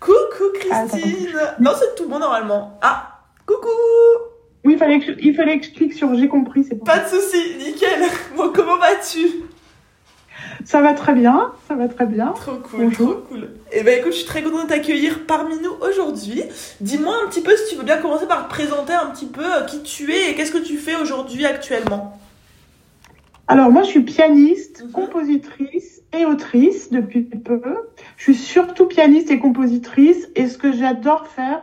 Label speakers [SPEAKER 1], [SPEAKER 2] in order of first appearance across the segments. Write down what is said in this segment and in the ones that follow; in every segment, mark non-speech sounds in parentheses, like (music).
[SPEAKER 1] Coucou Christine Non, c'est tout monde normalement. Ah, coucou
[SPEAKER 2] Oui, il fallait que, il fallait que je clique sur j'ai compris, c'est
[SPEAKER 1] Pas de souci, nickel. (laughs) Bon, comment vas-tu?
[SPEAKER 2] Ça va très bien, ça va très bien.
[SPEAKER 1] Trop cool, trop cool. Eh ben écoute, je suis très contente de t'accueillir parmi nous aujourd'hui. Dis-moi un petit peu si tu veux bien commencer par te présenter un petit peu euh, qui tu es et qu'est-ce que tu fais aujourd'hui actuellement?
[SPEAKER 2] Alors moi je suis pianiste, mhm. compositrice et autrice depuis peu. Je suis surtout pianiste et compositrice et ce que j'adore faire,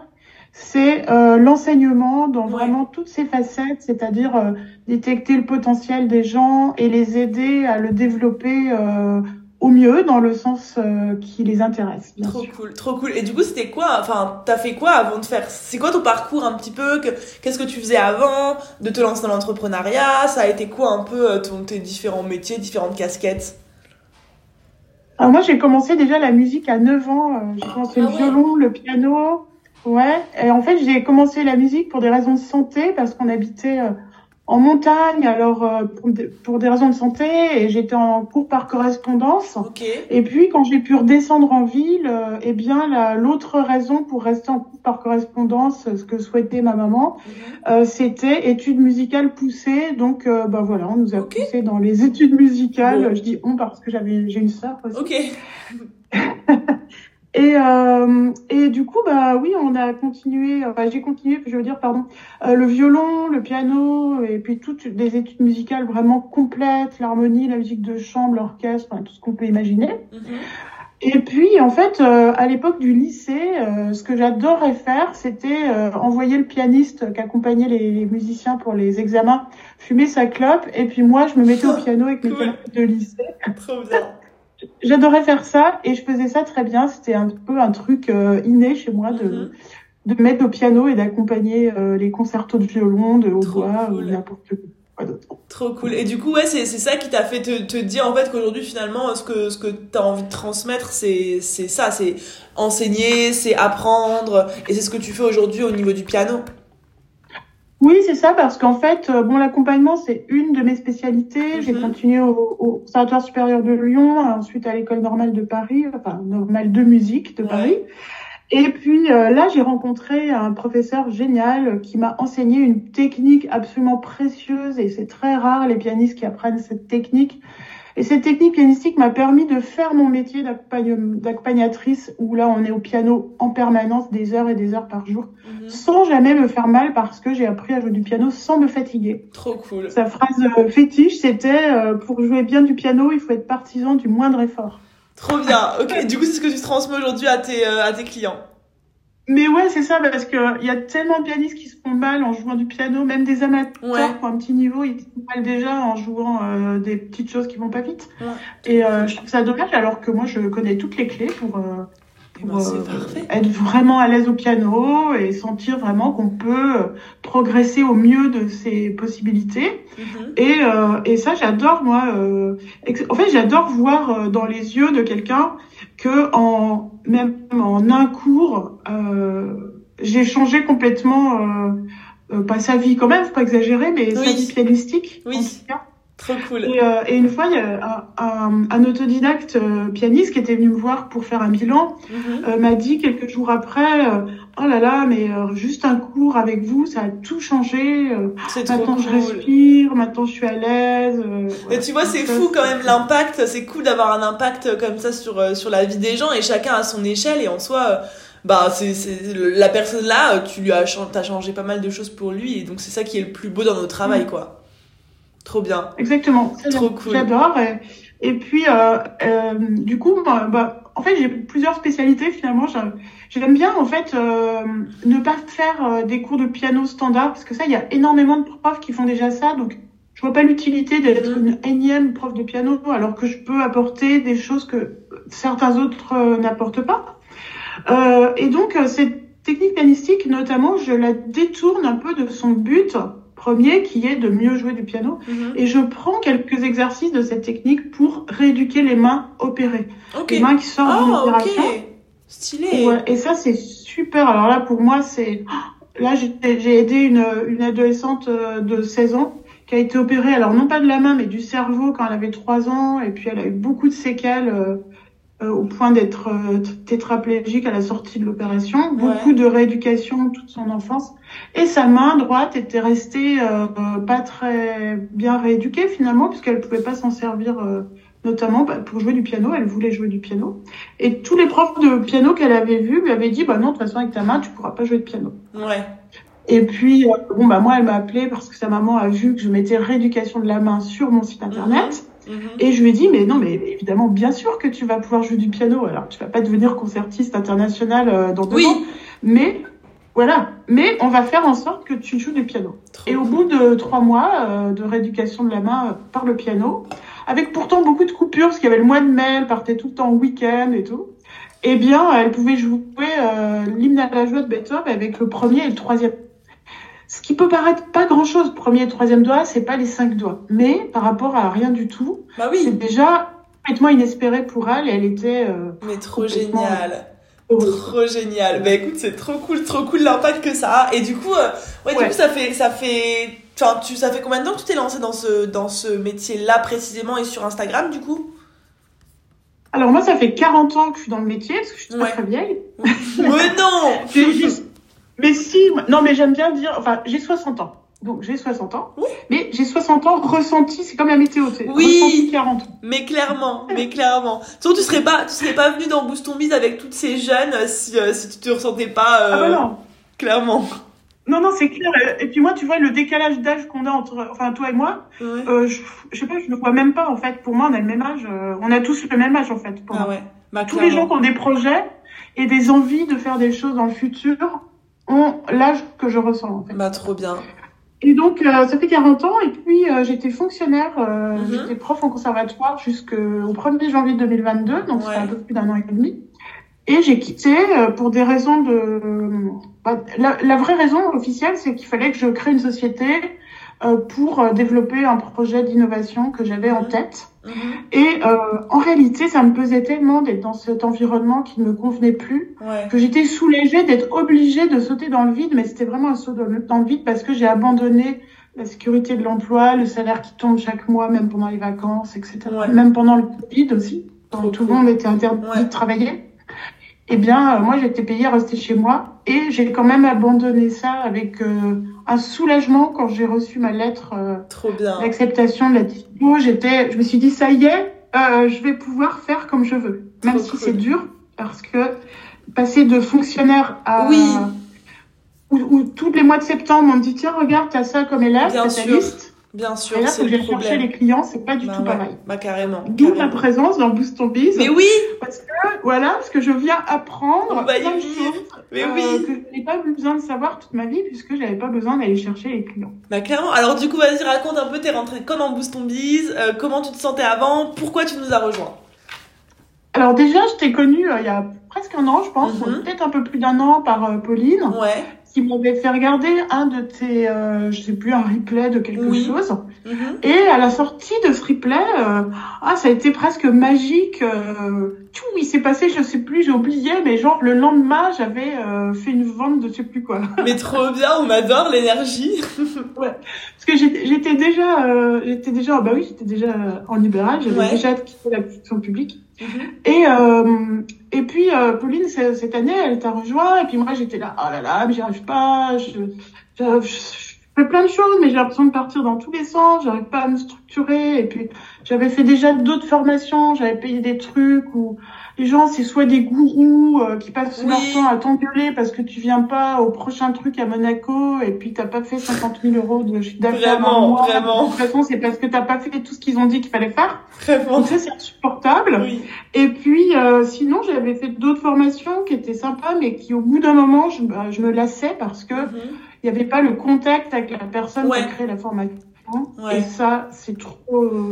[SPEAKER 2] c'est euh, l'enseignement dans vraiment toutes ses facettes, c'est-à-dire euh, détecter le potentiel des gens et les aider à le développer euh, au mieux dans le sens euh, qui les intéresse.
[SPEAKER 1] trop cool, trop cool. Et du coup, c'était quoi Enfin, t'as fait quoi avant de faire C'est quoi ton parcours un petit peu Qu'est-ce que tu faisais avant de te lancer dans l'entrepreneuriat? Ça a été quoi un peu euh, ton, tes différents métiers, différentes casquettes?
[SPEAKER 2] Alors moi, j'ai commencé déjà la musique à 9 ans. Euh, j'ai commencé le ah violon, le piano. Ouais. Et en fait, j'ai commencé la musique pour des raisons de santé parce qu'on habitait en montagne, alors euh, pour, des raisons de santé, et j'étais en cours par correspondance. Et puis quand j'ai pu redescendre en ville, euh, eh bien l'autre raison pour rester en cours par correspondance, ce que souhaitait ma maman, mhm. euh, c'était études musicales poussées. Donc bah voilà, on nous a poussé dans les études musicales. Je dis on parce que j'avais j'ai une sœur aussi.
[SPEAKER 1] Ok. (laughs)
[SPEAKER 2] Et, euh, et du coup, bah oui, on a continué, enfin j'ai continué, je veux dire, pardon, euh, le violon, le piano, et puis toutes des études musicales vraiment complètes, l'harmonie, la musique de chambre, l'orchestre, tout ce qu'on peut imaginer. Mm-hmm. Et puis, en fait, euh, à l'époque du lycée, euh, ce que j'adorais faire, c'était euh, envoyer le pianiste qui accompagnait les, les, musiciens pour les examens fumer sa clope, et puis moi, je me mettais au (laughs) piano avec mes collègues de lycée.
[SPEAKER 1] Trop bien.
[SPEAKER 2] J'adorais faire ça et je faisais ça très bien. C'était un peu un truc euh, inné chez moi de, mm-hmm. de mettre au piano et d'accompagner euh, les concertos de violon, de hautbois ou n'importe quoi d'autre.
[SPEAKER 1] Trop cool. Et du coup, ouais, c'est ça qui t'a fait te, te, dire en fait qu'aujourd'hui, finalement, ce que, ce que tu as envie de transmettre, c'est ça, c'est enseigner, c'est apprendre. Et c'est ce que tu fais aujourd'hui au niveau du piano.
[SPEAKER 2] Oui, c'est ça, parce qu'en fait, euh, bon, l'accompagnement, c'est une de mes spécialités. J'ai mhm. continué au, au, Conservatoire supérieur de Lyon, ensuite à l'école normale de Paris, enfin, normale de musique de Paris. Et puis euh, là, j'ai rencontré un professeur génial qui m'a enseigné une technique absolument précieuse, et c'est très rare les pianistes qui apprennent cette technique. Et cette technique pianistique m'a permis de faire mon métier d'accompagnatrice, où là, on est au piano en permanence, des heures et des heures par jour, mhm. sans jamais me faire mal, parce que j'ai appris à jouer du piano sans me fatiguer.
[SPEAKER 1] Trop cool.
[SPEAKER 2] Sa phrase euh, fétiche, c'était euh, pour jouer bien du piano, il faut être partisan du moindre effort.
[SPEAKER 1] Trop bien. Ok, du coup, c'est ce que tu transmets aujourd'hui à tes, euh, à tes clients.
[SPEAKER 2] Mais ouais, c'est ça, parce que il y a tellement de pianistes qui se font mal en jouant du piano, même des amateurs pour un petit niveau, ils se font mal déjà en jouant euh, des petites choses qui vont pas vite. Et euh, je trouve ça dommage, alors que moi, je connais toutes les clés pour, euh,
[SPEAKER 1] pour
[SPEAKER 2] être vraiment à l'aise au piano et sentir vraiment qu'on peut progresser au mieux de ses possibilités. Mm-hmm. Et, et ça, j'adore, moi. en fait, j'adore voir dans les yeux de quelqu'un que en même en un cours, euh, j'ai changé complètement, euh, euh, pas sa vie quand même, faut pas exagérer, mais sa vie pianistique.
[SPEAKER 1] Oui. Trop cool.
[SPEAKER 2] Et, euh, et, une fois, il y a un, un, autodidacte euh, pianiste qui était venu me voir pour faire un bilan, mhm. euh, m'a dit quelques jours après, euh, oh là là, mais juste un cours avec vous, ça a tout changé. maintenant je respire, maintenant je suis à l'aise.
[SPEAKER 1] et tu vois, c'est fou quand même l'impact. C'est cool d'avoir un impact comme ça sur sur la vie des gens et chacun à son échelle et en soi. bah c'est la personne là tu lui as as changé pas mal de choses pour lui et donc c'est ça qui est le plus beau dans notre travail mm. quoi Trop bien.
[SPEAKER 2] Exactement.
[SPEAKER 1] Trop cool.
[SPEAKER 2] J'adore. Et, puis, euh, euh, du coup, bah, bah, en fait, j'ai plusieurs spécialités finalement. J'aime bien en fait euh, ne pas faire des cours de piano standard parce que ça, il y a énormément de profs qui font déjà ça. Donc, je vois pas l'utilité d'être mm-hmm. une énième prof de piano alors que je peux apporter des choses que certains autres n'apportent pas. et donc, cette technique pianistique, notamment, je la détourne un peu de son but premier qui est de mieux jouer du piano. Mhm. Et je prends quelques exercices de cette technique pour rééduquer les mains opérées. Les mains qui sortent oh, l'opération.
[SPEAKER 1] Stylé.
[SPEAKER 2] et ça, c'est super. Alors là, pour moi, c'est... Là, j'ai aidé une, une adolescente euh, de 16 ans qui a été opérée, alors non pas de la main, mais du cerveau quand elle avait 3 ans. Et puis, elle a eu beaucoup de séquelles. Euh, euh, au point d'être euh, tétraplégique à la sortie de l'opération, beaucoup de rééducation toute son enfance, et sa main droite était restée euh, pas très bien rééduquée finalement, puisqu'elle pouvait pas s'en servir notamment bah, pour jouer du piano, elle voulait jouer du piano. Et tous les profs de piano qu'elle avait vus lui avaient dit, bah non, de toute façon, avec ta main, tu pourras pas jouer de piano.
[SPEAKER 1] Ouais.
[SPEAKER 2] Et puis, euh, bon, bah, moi, elle m'a appelé parce que sa maman a vu que je mettais rééducation de la main sur mon site internet. Mhm. Mhm. Et je lui ai dit, mais non, mais évidemment, bien sûr que tu vas pouvoir jouer du piano. Alors, tu vas pas devenir concertiste international euh, dans deux
[SPEAKER 1] oui.
[SPEAKER 2] ans. Mais, voilà. Mais on va faire en sorte que tu joues du piano. et au bout de trois mois euh, de rééducation de la main par le piano, avec pourtant beaucoup de coupures, parce qu'il y avait le mois de mai, elle partait tout le temps au week-end et tout, eh bien, elle pouvait jouer l'hymne à la joie de Beethoven avec le premier et le troisième ce qui peut paraître pas grand chose, premier et troisième doigt, c'est pas les cinq doigts. Mais par rapport à rien du tout,
[SPEAKER 1] bah oui.
[SPEAKER 2] c'est déjà complètement inespéré pour elle et elle était. Euh,
[SPEAKER 1] Mais trop génial. Trop génial. Bah écoute, c'est trop cool, trop cool l'impact que ça a. Et du coup, euh, ouais, du coup, ça fait, ça fait, enfin, tu, ça fait combien de temps que tu t'es lancé dans ce, dans ce métier-là précisément et sur Instagram du coup?
[SPEAKER 2] Alors moi, ça fait 40 ans que je suis dans le métier parce que je suis très, très vieille. (laughs)
[SPEAKER 1] Mais non (laughs)
[SPEAKER 2] Mais si, non, mais j'aime bien dire, enfin, j'ai 60 ans. Donc j'ai 60 ans, mais j'ai 60 ans ressenti, c'est comme la météo, c'est
[SPEAKER 1] oui,
[SPEAKER 2] ressenti 40 ans.
[SPEAKER 1] Mais clairement, mais clairement. Sinon tu serais pas, tu serais pas venu dans Boost ton Bise avec toutes ces jeunes si, euh, si tu te ressentais pas.
[SPEAKER 2] Euh, ah bah non.
[SPEAKER 1] Clairement.
[SPEAKER 2] Non non c'est clair. Et puis moi tu vois le décalage d'âge qu'on a entre, enfin toi et moi, euh, je, je, sais pas, je ne vois même pas en fait. Pour moi on a le même âge, euh, on a tous le même âge en fait. Pour
[SPEAKER 1] ah ouais. Bah,
[SPEAKER 2] Tous les gens qui ont des projets et des envies de faire des choses dans le futur ont l'âge que je ressens. En fait.
[SPEAKER 1] Bah, trop bien.
[SPEAKER 2] Et donc, euh, ça fait 40 ans, et puis euh, j'étais fonctionnaire, euh, mhm. j'étais prof en conservatoire jusqu'au 1er janvier 2022, donc ouais. un peu plus d'un an et demi. Et j'ai quitté euh, pour des raisons de... Bah, la, la, vraie raison officielle, c'est qu'il fallait que je crée une société pour développer un projet d'innovation que j'avais en mhm. tête. Mhm. Et euh, en réalité, ça me pesait tellement d'être dans cet environnement qui ne me convenait plus
[SPEAKER 1] ouais.
[SPEAKER 2] que j'étais soulagée d'être obligée de sauter dans le vide. Mais c'était vraiment un saut dans le vide parce que j'ai abandonné la sécurité de l'emploi, le salaire qui tombe chaque mois, même pendant les vacances, etc.
[SPEAKER 1] Ouais.
[SPEAKER 2] Même pendant le Covid aussi, quand tout le monde était interdit
[SPEAKER 1] ouais.
[SPEAKER 2] de travailler. Eh bien, euh, moi, j'étais payée à rester chez moi et j'ai quand même abandonné ça avec euh, un soulagement quand j'ai reçu ma lettre euh, d'acceptation de la dispo. J'étais, je me suis dit, ça y est, euh, je vais pouvoir faire comme je veux, même
[SPEAKER 1] Trop
[SPEAKER 2] si
[SPEAKER 1] cool.
[SPEAKER 2] c'est dur, parce que passer de fonctionnaire à
[SPEAKER 1] oui.
[SPEAKER 2] où, où tous les mois de septembre, on me dit tiens, regarde, t'as ça comme élève, t'as ta liste.
[SPEAKER 1] Bien sûr,
[SPEAKER 2] Et là,
[SPEAKER 1] c'est le
[SPEAKER 2] j'ai
[SPEAKER 1] problème.
[SPEAKER 2] cherché les clients, c'est pas du
[SPEAKER 1] bah,
[SPEAKER 2] tout pareil.
[SPEAKER 1] Bah carrément.
[SPEAKER 2] D'où ma présence dans Boost Ton Biz.
[SPEAKER 1] Mais oui,
[SPEAKER 2] Parce que, voilà, parce que je viens apprendre
[SPEAKER 1] va y
[SPEAKER 2] plein de
[SPEAKER 1] venir.
[SPEAKER 2] choses
[SPEAKER 1] Mais
[SPEAKER 2] euh,
[SPEAKER 1] oui.
[SPEAKER 2] que je n'avais pas besoin de savoir toute ma vie puisque j'avais pas besoin d'aller chercher les clients.
[SPEAKER 1] Bah clairement. Alors du coup, vas-y, raconte un peu, t'es rentrée quand dans Boost ton Biz, euh, comment tu te sentais avant, pourquoi tu nous as rejoints?
[SPEAKER 2] Alors déjà, je t'ai connue euh, il y a presque un an, je pense,
[SPEAKER 1] Mhm.
[SPEAKER 2] peut-être un peu plus d'un an par euh, Pauline,
[SPEAKER 1] Ouais.
[SPEAKER 2] Qui m'avait fait regarder un de tes, euh, je sais plus, un replay de quelque
[SPEAKER 1] Oui.
[SPEAKER 2] chose.
[SPEAKER 1] Mhm.
[SPEAKER 2] Et à la sortie de ce replay, euh, ah, ça a été presque magique. Euh, tout, il s'est passé, je sais plus, j'ai oublié, mais genre le lendemain, j'avais fait une vente de je sais plus quoi. (laughs)
[SPEAKER 1] Mais trop bien, on adore l'énergie. (laughs)
[SPEAKER 2] Parce que j'étais déjà, j'étais déjà, bah oui, j'étais déjà en libéral, j'avais
[SPEAKER 1] Ouais.
[SPEAKER 2] déjà quitté la fonction publique.
[SPEAKER 1] Mhm.
[SPEAKER 2] Et euh, et puis euh, Pauline cette année, elle t'a rejoint et puis moi j'étais là, oh là là, mais j'y arrive pas, je, je- je fais plein de choses, mais j'ai l'impression de partir dans tous les sens, j'arrive pas à me structurer. Et puis j'avais fait déjà d'autres formations, j'avais payé des trucs où les gens c'est soit des gourous euh, qui passent
[SPEAKER 1] Oui.
[SPEAKER 2] leur temps à t'engueuler parce que tu viens pas au prochain truc à Monaco et puis t'as pas fait 50 000 euros de d'affaires
[SPEAKER 1] Vraiment,
[SPEAKER 2] mois.
[SPEAKER 1] vraiment.
[SPEAKER 2] De toute façon, c'est parce que t'as pas fait tout ce qu'ils ont dit qu'il fallait faire.
[SPEAKER 1] Vraiment.
[SPEAKER 2] Donc ça, c'est insupportable.
[SPEAKER 1] Oui.
[SPEAKER 2] Et puis, euh, sinon, j'avais fait d'autres formations qui étaient sympas, mais qui, au bout d'un moment, je, bah, je me lassais parce que
[SPEAKER 1] Mhm.
[SPEAKER 2] Il n'y avait pas le contact avec la personne
[SPEAKER 1] Ouais.
[SPEAKER 2] qui a créé la formation.
[SPEAKER 1] Ouais.
[SPEAKER 2] Et ça, c'est trop,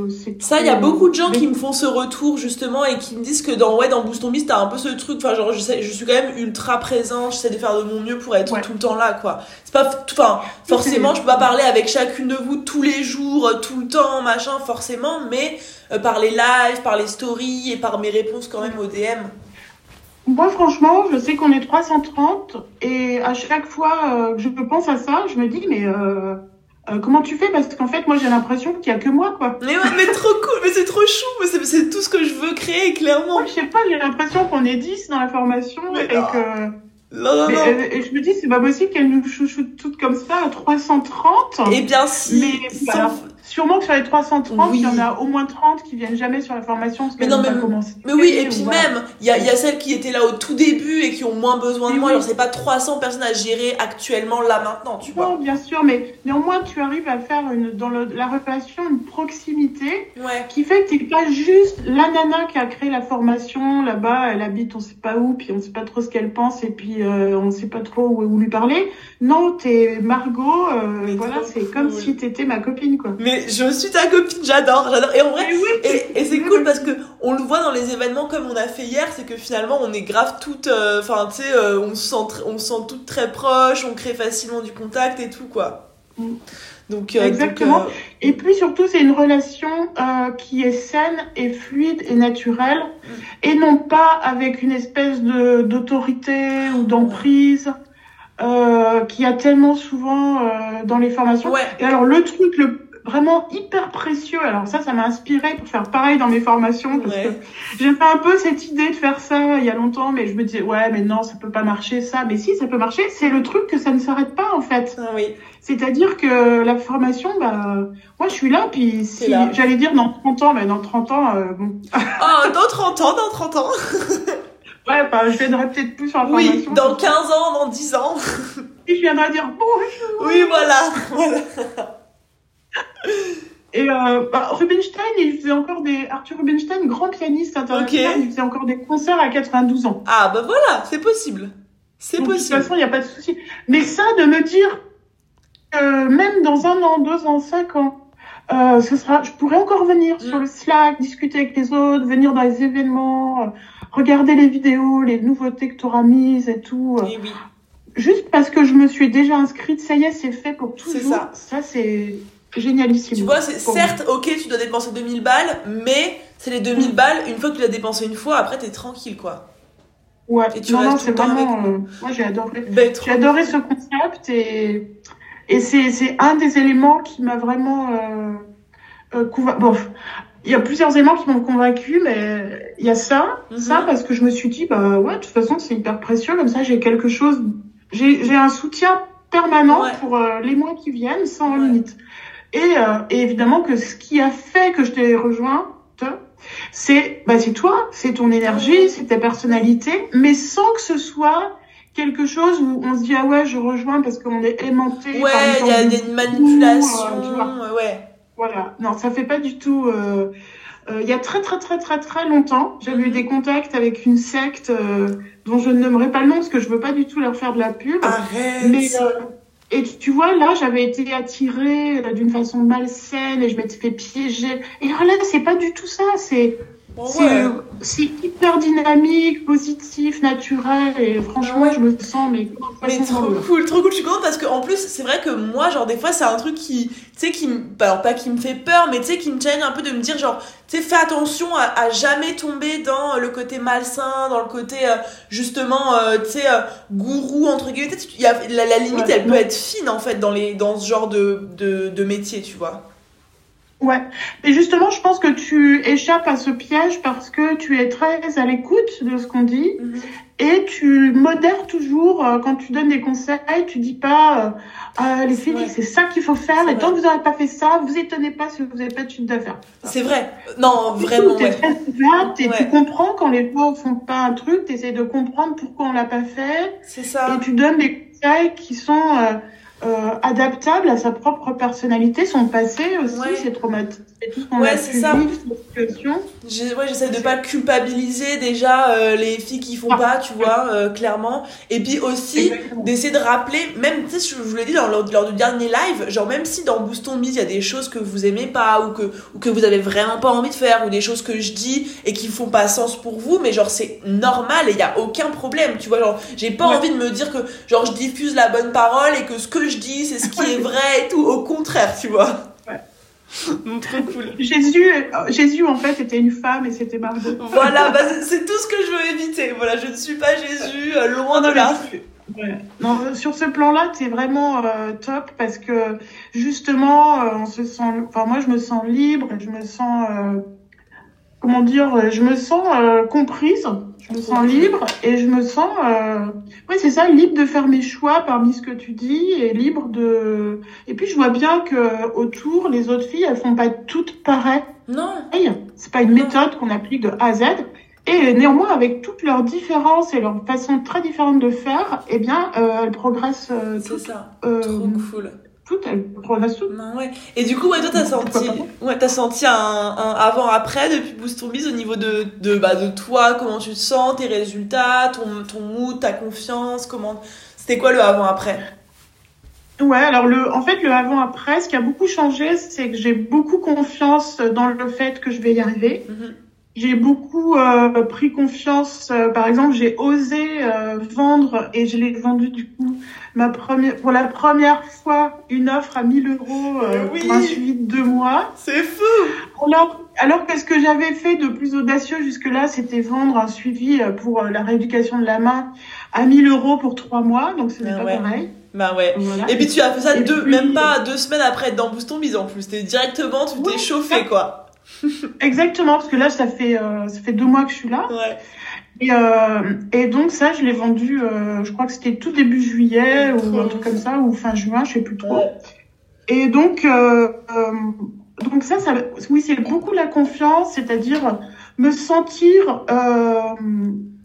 [SPEAKER 2] c'est
[SPEAKER 1] Ça, il y a beaucoup de gens qui me font ce retour justement et qui me disent que dans ouais dans Boost Ton Biz t'as un peu ce truc. Enfin genre je sais, je suis quand même ultra présente. J'essaie de faire de mon mieux pour être
[SPEAKER 2] Ouais.
[SPEAKER 1] tout le temps là quoi. C'est pas, enfin forcément je peux pas parler avec chacune de vous tous les jours, euh, tout le temps machin forcément, mais euh, par les lives, par les stories et par mes réponses quand même aux DM.
[SPEAKER 2] Moi, franchement, je sais qu'on est 330 et à chaque fois euh, que je pense à ça, je me dis, mais euh, euh, comment tu fais? Parce qu'en fait, moi, j'ai l'impression qu'il y a que moi, quoi.
[SPEAKER 1] Mais ouais, mais trop cool, mais c'est trop chou, mais c'est- tout ce que je veux créer, clairement.
[SPEAKER 2] Moi, je sais pas, j'ai l'impression qu'on est 10 dans la formation
[SPEAKER 1] Mais
[SPEAKER 2] et
[SPEAKER 1] non.
[SPEAKER 2] que.
[SPEAKER 1] Non, non,
[SPEAKER 2] Mais,
[SPEAKER 1] non.
[SPEAKER 2] euh, et je me dis, c'est pas possible qu'elle nous chouchoute toutes comme ça à 330.
[SPEAKER 1] Eh bien, si.
[SPEAKER 2] Mais
[SPEAKER 1] sans-
[SPEAKER 2] voilà. Sûrement que sur les 330,
[SPEAKER 1] Oui.
[SPEAKER 2] il y en a au moins 30 qui viennent jamais sur la formation parce
[SPEAKER 1] Mais
[SPEAKER 2] qu'elles
[SPEAKER 1] non,
[SPEAKER 2] n'ont
[SPEAKER 1] mais-
[SPEAKER 2] pas commencé.
[SPEAKER 1] Mais oui, et puis
[SPEAKER 2] voilà.
[SPEAKER 1] même, il y a, il y a celles qui étaient là au tout début et qui ont moins besoin de
[SPEAKER 2] Mais
[SPEAKER 1] moi.
[SPEAKER 2] oui.
[SPEAKER 1] Genre, c'est pas 300 personnes à gérer actuellement, là, maintenant, tu vois.
[SPEAKER 2] Non, bien sûr, mais néanmoins, tu arrives à faire une, dans le- la relation une proximité
[SPEAKER 1] Ouais.
[SPEAKER 2] qui fait que t'es pas juste la nana qui a créé la formation là-bas, elle habite on sait pas où, puis on sait pas trop ce qu'elle pense, et puis euh, on sait pas trop où, où lui parler. Non, t'es Margot, euh, voilà, c'est comme
[SPEAKER 1] cool.
[SPEAKER 2] si t'étais ma copine, quoi.
[SPEAKER 1] Mais je suis ta copine, j'adore, j'adore. Et en vrai,
[SPEAKER 2] oui,
[SPEAKER 1] Et, et c'est cool parce que on le voit dans les événements comme on a fait hier, c'est que finalement on est grave toutes, euh, enfin tu sais, euh, on se sent, on se sent toutes très proches, on crée facilement du contact et tout quoi.
[SPEAKER 2] Mm.
[SPEAKER 1] Donc euh,
[SPEAKER 2] Exactement.
[SPEAKER 1] donc,
[SPEAKER 2] Et puis surtout, c'est une relation qui est saine et fluide et naturelle, et non pas avec une espèce de d'autorité ou d'emprise euh, qu'il y a tellement souvent euh, dans les formations.
[SPEAKER 1] ouais,
[SPEAKER 2] Et alors le truc le vraiment hyper précieux, alors ça, ça m'a inspiré pour faire pareil dans mes formations, parce
[SPEAKER 1] Ouais.
[SPEAKER 2] que j'ai fait un peu cette idée de faire ça il y a longtemps, mais je me disais ouais, mais non, ça peut pas marcher ça, mais si ça peut marcher, c'est le truc que ça ne s'arrête pas en fait.
[SPEAKER 1] ah oui,
[SPEAKER 2] C'est-à-dire que la formation, bah, moi je suis là, puis si, j'allais dire dans 30 ans, mais dans 30 ans, euh, bon, (laughs)
[SPEAKER 1] oh dans 30 ans, dans 30 ans, (laughs)
[SPEAKER 2] ouais, bah, je viendrai peut-être plus sur la
[SPEAKER 1] oui,
[SPEAKER 2] formation.
[SPEAKER 1] dans 15 ans, dans 10 ans,
[SPEAKER 2] Et je viendrai dire bonjour.
[SPEAKER 1] oui voilà, voilà.
[SPEAKER 2] Et euh, bah, Rubinstein, il faisait encore des, Arthur Rubinstein, grand pianiste international, il faisait encore des concerts à 92 ans.
[SPEAKER 1] Ah bah voilà, c'est possible, c'est
[SPEAKER 2] Donc, De toute
[SPEAKER 1] possible.
[SPEAKER 2] façon, il n'y a pas de souci. Mais ça, de me dire que même dans un an, deux ans, cinq ans, euh, ce sera, je pourrais encore venir sur
[SPEAKER 1] Mm.
[SPEAKER 2] le Slack, discuter avec les autres, venir dans les événements, euh, regarder les vidéos, les nouveautés que tu auras mises et tout. euh,
[SPEAKER 1] Et oui,
[SPEAKER 2] juste parce que je me suis déjà inscrite, ça y est, c'est fait pour
[SPEAKER 1] C'est
[SPEAKER 2] toujours.
[SPEAKER 1] ça.
[SPEAKER 2] Ça, c'est génialissime.
[SPEAKER 1] Tu vois, c'est certes, ok, tu dois dépenser 2000 balles, mais c'est les 2000
[SPEAKER 2] Mm.
[SPEAKER 1] balles, une fois que tu l'as dépensé une fois, après t'es tranquille quoi.
[SPEAKER 2] Ouais.
[SPEAKER 1] Et tu
[SPEAKER 2] non, non, c'est vraiment.
[SPEAKER 1] avec
[SPEAKER 2] euh, moi, j'ai adoré.
[SPEAKER 1] Ben,
[SPEAKER 2] J'ai adoré ce concept et, et c'est, un des éléments qui m'a vraiment euh, euh, Bon, il y a plusieurs éléments qui m'ont convaincu, mais il y a ça,
[SPEAKER 1] Mhm.
[SPEAKER 2] ça parce que je me suis dit, bah ouais, de toute façon, c'est hyper précieux, comme ça, j'ai quelque chose, j'ai, j'ai un soutien permanent
[SPEAKER 1] Ouais.
[SPEAKER 2] pour euh, les mois qui viennent, sans
[SPEAKER 1] Ouais.
[SPEAKER 2] limite. Et, euh, et évidemment que ce qui a fait que je t'ai rejointe, c'est bah c'est toi, c'est ton énergie, c'est ta personnalité, mais sans que ce soit quelque chose où on se dit ah ouais je rejoins parce qu'on est aimanté.
[SPEAKER 1] Ouais, il y a des
[SPEAKER 2] de
[SPEAKER 1] manipulations,
[SPEAKER 2] euh, tu vois.
[SPEAKER 1] ouais.
[SPEAKER 2] Voilà, non ça fait pas du tout. euh, euh, Il y a très très très très très longtemps, j'avais eu
[SPEAKER 1] Mhm.
[SPEAKER 2] des contacts avec une secte euh, dont je ne nommerai pas le nom parce que je veux pas du tout leur faire de la pub.
[SPEAKER 1] Arrête.
[SPEAKER 2] Mais euh, et tu vois là, j'avais été attirée euh, d'une façon malsaine et je m'étais fait piéger. Et alors là, c'est pas du tout ça. C'est
[SPEAKER 1] Bon,
[SPEAKER 2] c'est
[SPEAKER 1] ouais.
[SPEAKER 2] c'est hyper dynamique, positif, naturel et franchement,
[SPEAKER 1] Ouais.
[SPEAKER 2] je me sens mais
[SPEAKER 1] Mais trop cool, trop cool. Je suis contente parce que en plus, c'est vrai que moi, genre des fois, c'est un truc qui, tu sais, qui, me- alors pas qui me fait peur, mais tu sais, qui me challenge un peu de me dire genre, tu sais, fais attention à, à jamais tomber dans le côté malsain, dans le côté euh, justement, euh, tu sais, euh, gourou entre guillemets. Y a, la, la limite,
[SPEAKER 2] Ouais.
[SPEAKER 1] elle peut être fine en fait dans les, dans ce genre de, de, de métier, tu vois.
[SPEAKER 2] Ouais. Et justement, je pense que tu échappes à ce piège parce que tu es très à l'écoute de ce qu'on dit et tu modères toujours euh, quand tu donnes des conseils. Tu dis pas, euh, Ah, les filles, c'est ça qu'il faut faire. Et tant que vous n'aurez pas fait ça, vous étonnez pas si vous n'avez pas de chiffre d'affaires.
[SPEAKER 1] C'est vrai. Non, vraiment,
[SPEAKER 2] Tu es
[SPEAKER 1] ouais.
[SPEAKER 2] très ouverte et
[SPEAKER 1] Ouais.
[SPEAKER 2] tu comprends quand les gens font pas un truc, tu essaies de comprendre pourquoi on l'a pas fait
[SPEAKER 1] C'est ça.
[SPEAKER 2] et tu donnes des conseils qui sont euh, adaptables à sa propre personnalité, son passé aussi,
[SPEAKER 1] Ouais.
[SPEAKER 2] ses traumatismes tout ce qu'on
[SPEAKER 1] Ouais,
[SPEAKER 2] a
[SPEAKER 1] c'est
[SPEAKER 2] pu
[SPEAKER 1] ça.
[SPEAKER 2] vivre,
[SPEAKER 1] ouais, j'essaie de pas culpabiliser déjà euh, les filles qui font
[SPEAKER 2] Ah.
[SPEAKER 1] pas, tu vois, euh, clairement. Et puis aussi d'essayer de rappeler, même, tu sais, je vous l'ai dit dans, lors, lors du dernier live, genre même si dans Boost on Mise il y a des choses que vous aimez pas ou que, ou que vous avez vraiment pas envie de faire ou des choses que je dis et qui font pas sens pour vous, mais genre c'est normal et il y a aucun problème, tu vois, genre j'ai pas
[SPEAKER 2] Ouais.
[SPEAKER 1] envie de me dire que genre je diffuse la bonne parole et que ce que je dis c'est ce qui est vrai et tout, au contraire, tu vois. Trop cool.
[SPEAKER 2] Jésus, euh, Jésus en fait était une femme et c'était Margot.
[SPEAKER 1] Voilà, bah, c'est- tout ce que je veux éviter. Voilà, je ne suis pas Jésus, euh, loin de là.
[SPEAKER 2] Ouais. Non, sur ce plan-là, c'est vraiment euh, top parce que justement, euh, on se sent. Enfin, moi, je me sens libre, je me sens. euh, comment dire Je me sens euh, comprise, je me sens libre et je me sens. Euh, oui, c'est ça, libre de faire mes choix parmi ce que tu dis et libre de. Et puis, je vois bien que autour, les autres filles, elles font pas toutes pareilles.
[SPEAKER 1] Non.
[SPEAKER 2] C'est pas une méthode qu'on applique de A à Z. Et néanmoins, avec toutes leurs différences et leurs façons très différentes de faire, eh bien, euh, elles progressent euh,
[SPEAKER 1] C'est ça.
[SPEAKER 2] euh,
[SPEAKER 1] Trop cool.
[SPEAKER 2] Progressent toutes.
[SPEAKER 1] Non, ouais. Et du coup, ouais, toi, t'as senti, ouais, t'as senti un, un avant-après depuis Boost Ton Biz au niveau de, de, bah, de toi, comment tu te sens, tes résultats, ton, ton mood, ta confiance, comment, c'était quoi le avant-après?
[SPEAKER 2] Ouais, alors le, en fait, le avant-après, ce qui a beaucoup changé, c'est que j'ai beaucoup confiance dans le fait que je vais y arriver.
[SPEAKER 1] Mhm.
[SPEAKER 2] J'ai beaucoup euh, pris confiance. euh, par exemple, j'ai osé euh, vendre et je l'ai vendu du coup ma première, pour la première fois une offre à 1000 euros euh,
[SPEAKER 1] Oui.
[SPEAKER 2] pour un suivi de deux mois.
[SPEAKER 1] C'est fou!
[SPEAKER 2] Alors, alors que ce que j'avais fait de plus audacieux jusque-là, c'était vendre un suivi euh, pour euh, la rééducation de la main à 1000 euros pour trois mois. Donc, ce n'est
[SPEAKER 1] Ah
[SPEAKER 2] pas
[SPEAKER 1] ouais.
[SPEAKER 2] pareil.
[SPEAKER 1] Bah ouais.
[SPEAKER 2] Voilà.
[SPEAKER 1] Et puis tu as fait ça
[SPEAKER 2] Et
[SPEAKER 1] deux,
[SPEAKER 2] puis-
[SPEAKER 1] même pas deux semaines après être dans Boost Ton Biz en plus. T'es directement, tu t'es
[SPEAKER 2] Oui,
[SPEAKER 1] chauffé quoi. (laughs)
[SPEAKER 2] Exactement, parce que là, ça fait, euh, ça fait deux mois que je suis là.
[SPEAKER 1] Ouais.
[SPEAKER 2] Et, euh, et donc ça, je l'ai vendu, euh, je crois que c'était tout début juillet ou un truc comme ça, ou fin juin, je sais plus trop.
[SPEAKER 1] Ouais.
[SPEAKER 2] Et donc, euh, donc ça, ça, oui, c'est beaucoup la confiance, c'est-à-dire me sentir.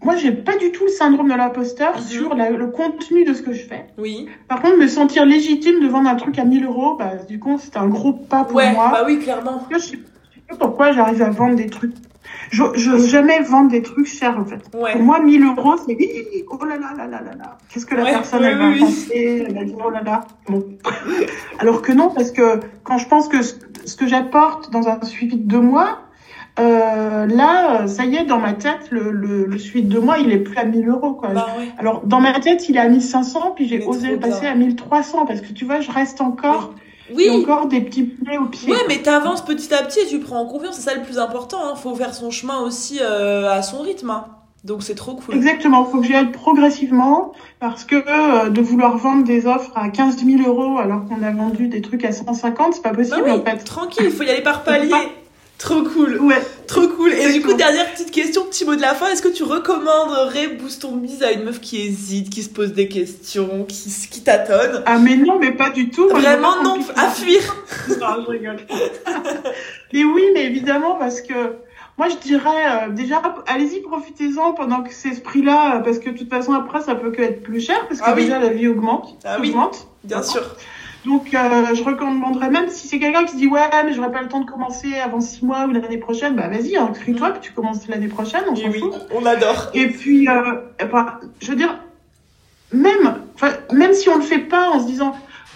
[SPEAKER 2] Moi, j'ai pas du tout le syndrome de l'imposteur
[SPEAKER 1] Mhm.
[SPEAKER 2] sur la- le contenu de ce que je fais.
[SPEAKER 1] Oui.
[SPEAKER 2] Par contre, me sentir légitime de vendre un truc à 1000 euros, bah, du coup, c'est un gros pas pour
[SPEAKER 1] Ouais,
[SPEAKER 2] moi.
[SPEAKER 1] bah oui, clairement.
[SPEAKER 2] Je pourquoi j'arrive à vendre des trucs. Je n'ose jamais vendre des trucs chers, en fait.
[SPEAKER 1] Ouais.
[SPEAKER 2] Pour moi, 1000 euros, c'est oui, oh là là là là là là. Qu'est-ce que la
[SPEAKER 1] Ouais,
[SPEAKER 2] personne,
[SPEAKER 1] oui,
[SPEAKER 2] elle va
[SPEAKER 1] oui,
[SPEAKER 2] penser? Elle va dire, oh là là. Bon. (laughs) Alors que non, parce que quand je pense que ce, que j'apporte dans un suivi de deux mois, euh, là, ça y est, dans ma tête, le, le, le suivi de deux mois, il est plus à 1000 euros, quoi.
[SPEAKER 1] Bah.
[SPEAKER 2] Alors, dans ma tête, il est à 1500, puis j'ai osé le passer
[SPEAKER 1] bien.
[SPEAKER 2] à 1300, parce que tu vois, je reste encore,
[SPEAKER 1] Oui.
[SPEAKER 2] j'ai encore des petits plaies au pied.
[SPEAKER 1] Ouais, mais t'avances petit à petit et tu prends en confiance, c'est ça le plus important. Hein. Faut faire son chemin aussi euh, à son rythme. hein. Donc c'est trop cool.
[SPEAKER 2] Exactement, il faut que j'y aille progressivement parce que euh, de vouloir vendre des offres à 15 000 euros alors qu'on a vendu des trucs à 150, c'est pas
[SPEAKER 1] Bah
[SPEAKER 2] possible
[SPEAKER 1] oui,
[SPEAKER 2] en fait.
[SPEAKER 1] tranquille, il faut y aller par palier. Trop cool,
[SPEAKER 2] Ouais,
[SPEAKER 1] trop cool. Et du coup, dernière petite question, petit mot de la fin. Est-ce que tu recommanderais Boost ton bise à une meuf qui hésite, qui se pose des questions, qui, qui tâtonne?
[SPEAKER 2] Ah mais non, mais pas du tout.
[SPEAKER 1] Vraiment non, à fuir.
[SPEAKER 2] Non, (laughs) je rigole. mais oui, mais évidemment parce que moi je dirais euh, déjà allez-y profitez-en pendant que c'est ce prix-là parce que de toute façon après ça peut que être plus cher parce que
[SPEAKER 1] Ah oui.
[SPEAKER 2] déjà la vie augmente,
[SPEAKER 1] Ah oui.
[SPEAKER 2] augmente.
[SPEAKER 1] Bien sûr.
[SPEAKER 2] Donc, euh, je recommanderais même si c'est quelqu'un qui se dit ouais, mais j'aurais pas le temps de commencer avant six mois ou l'année prochaine, bah vas-y, inscris-toi, puis tu commences l'année prochaine, on s'en
[SPEAKER 1] oui,
[SPEAKER 2] fout.
[SPEAKER 1] on adore.
[SPEAKER 2] Et puis, euh, enfin, je veux dire, même, enfin, même si on le fait pas en se disant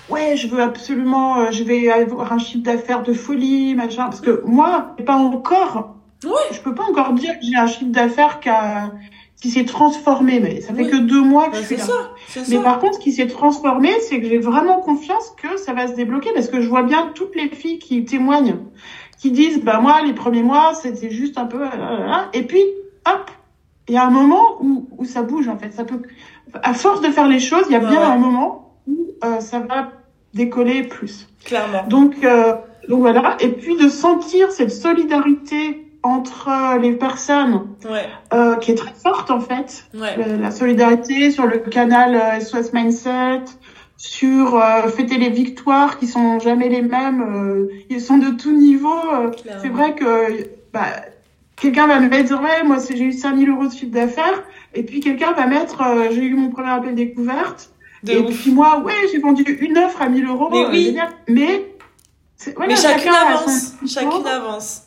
[SPEAKER 2] ouais, je veux absolument, euh, je vais avoir un chiffre d'affaires de folie, machin, parce que moi, pas encore, je peux pas encore dire que j'ai un chiffre d'affaires qui a, qui s'est transformé, mais ça fait
[SPEAKER 1] Oui.
[SPEAKER 2] que deux mois que
[SPEAKER 1] Bah,
[SPEAKER 2] je suis là.
[SPEAKER 1] ça,
[SPEAKER 2] Mais
[SPEAKER 1] ça.
[SPEAKER 2] par contre, ce qui s'est transformé, c'est que j'ai vraiment confiance que ça va se débloquer parce que je vois bien toutes les filles qui témoignent, qui disent, bah moi, les premiers mois, c'était juste un peu, euh, euh, euh, et puis, hop, il y a un moment où, où ça bouge en fait. Ça peut, à force de faire les choses, il y a
[SPEAKER 1] Ouais,
[SPEAKER 2] bien
[SPEAKER 1] ouais.
[SPEAKER 2] un moment où euh, ça va décoller plus.
[SPEAKER 1] Clairement.
[SPEAKER 2] Donc, euh, donc voilà. Et puis de sentir cette solidarité entre euh, les personnes
[SPEAKER 1] Ouais,
[SPEAKER 2] euh, qui est très forte en fait
[SPEAKER 1] ouais.
[SPEAKER 2] le- la solidarité sur le canal euh, SOS Mindset, sur euh, fêter les victoires qui sont jamais les mêmes, euh, ils sont de tout niveau. euh, c'est vrai que bah, quelqu'un va me mettre ouais moi j'ai eu 5000 euros de chiffre d'affaires et puis quelqu'un va mettre euh, j'ai eu mon premier appel découverte
[SPEAKER 1] De
[SPEAKER 2] et
[SPEAKER 1] ouf.
[SPEAKER 2] puis moi ouais j'ai vendu une offre à 1000 euros.
[SPEAKER 1] Mais
[SPEAKER 2] euh,
[SPEAKER 1] oui.
[SPEAKER 2] mais voilà,
[SPEAKER 1] Mais chacune avance. Chacune avance.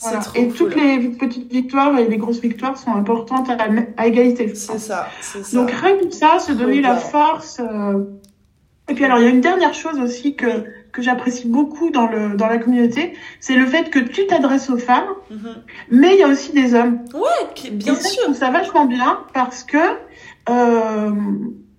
[SPEAKER 2] Voilà. Et
[SPEAKER 1] cool.
[SPEAKER 2] toutes les petites victoires et les grosses victoires sont importantes à, à égalité.
[SPEAKER 1] C'est ça, c'est ça.
[SPEAKER 2] Donc rien que ça, se donner la force. euh, Et puis alors il y a une dernière chose aussi que que j'apprécie beaucoup dans le dans la communauté, c'est le fait que tu t'adresses aux femmes,
[SPEAKER 1] Mhm.
[SPEAKER 2] mais il y a aussi des hommes.
[SPEAKER 1] Ok, bien
[SPEAKER 2] Et ça, je
[SPEAKER 1] sûr.
[SPEAKER 2] trouve ça vachement bien parce que euh,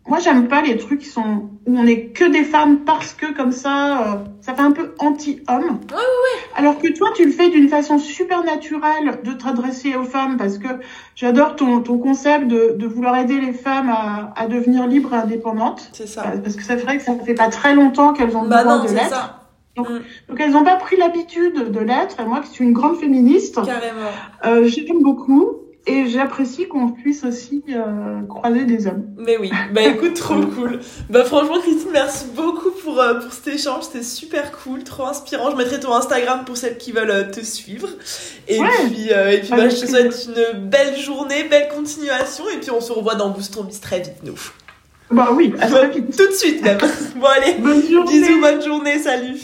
[SPEAKER 2] moi, j'aime pas les trucs qui sont où on est que des femmes parce que comme ça, euh, ça fait un peu anti-homme.
[SPEAKER 1] Ouais, ouais, ouais.
[SPEAKER 2] Alors que toi, tu le fais d'une façon super naturelle de t'adresser aux femmes parce que j'adore ton, ton concept de, de vouloir aider les femmes à, à devenir libres et indépendantes.
[SPEAKER 1] C'est ça.
[SPEAKER 2] Parce que c'est vrai que ça fait pas très longtemps qu'elles ont
[SPEAKER 1] Bah
[SPEAKER 2] besoin
[SPEAKER 1] non,
[SPEAKER 2] de l'être. Donc,
[SPEAKER 1] Mm,
[SPEAKER 2] Donc elles n'ont pas pris l'habitude de l'être. Et moi, qui suis une grande féministe,
[SPEAKER 1] carrément.
[SPEAKER 2] euh, j'aime beaucoup. Et j'apprécie qu'on puisse aussi euh, croiser des hommes.
[SPEAKER 1] Mais oui, bah écoute, trop (laughs) cool. Bah franchement, Christine, merci beaucoup pour, euh, pour cet échange, c'était super cool, trop inspirant. Je mettrai ton Instagram pour celles qui veulent euh, te suivre. Et
[SPEAKER 2] Ouais.
[SPEAKER 1] puis, et puis bah, je te souhaite une belle journée, belle continuation. Et puis on se revoit dans Boost Ton Bis très vite, nous.
[SPEAKER 2] Bah oui, à très vite.
[SPEAKER 1] Tout de suite même. (laughs) Bon allez,
[SPEAKER 2] Bonne journée.
[SPEAKER 1] bisous, bonne journée, salut.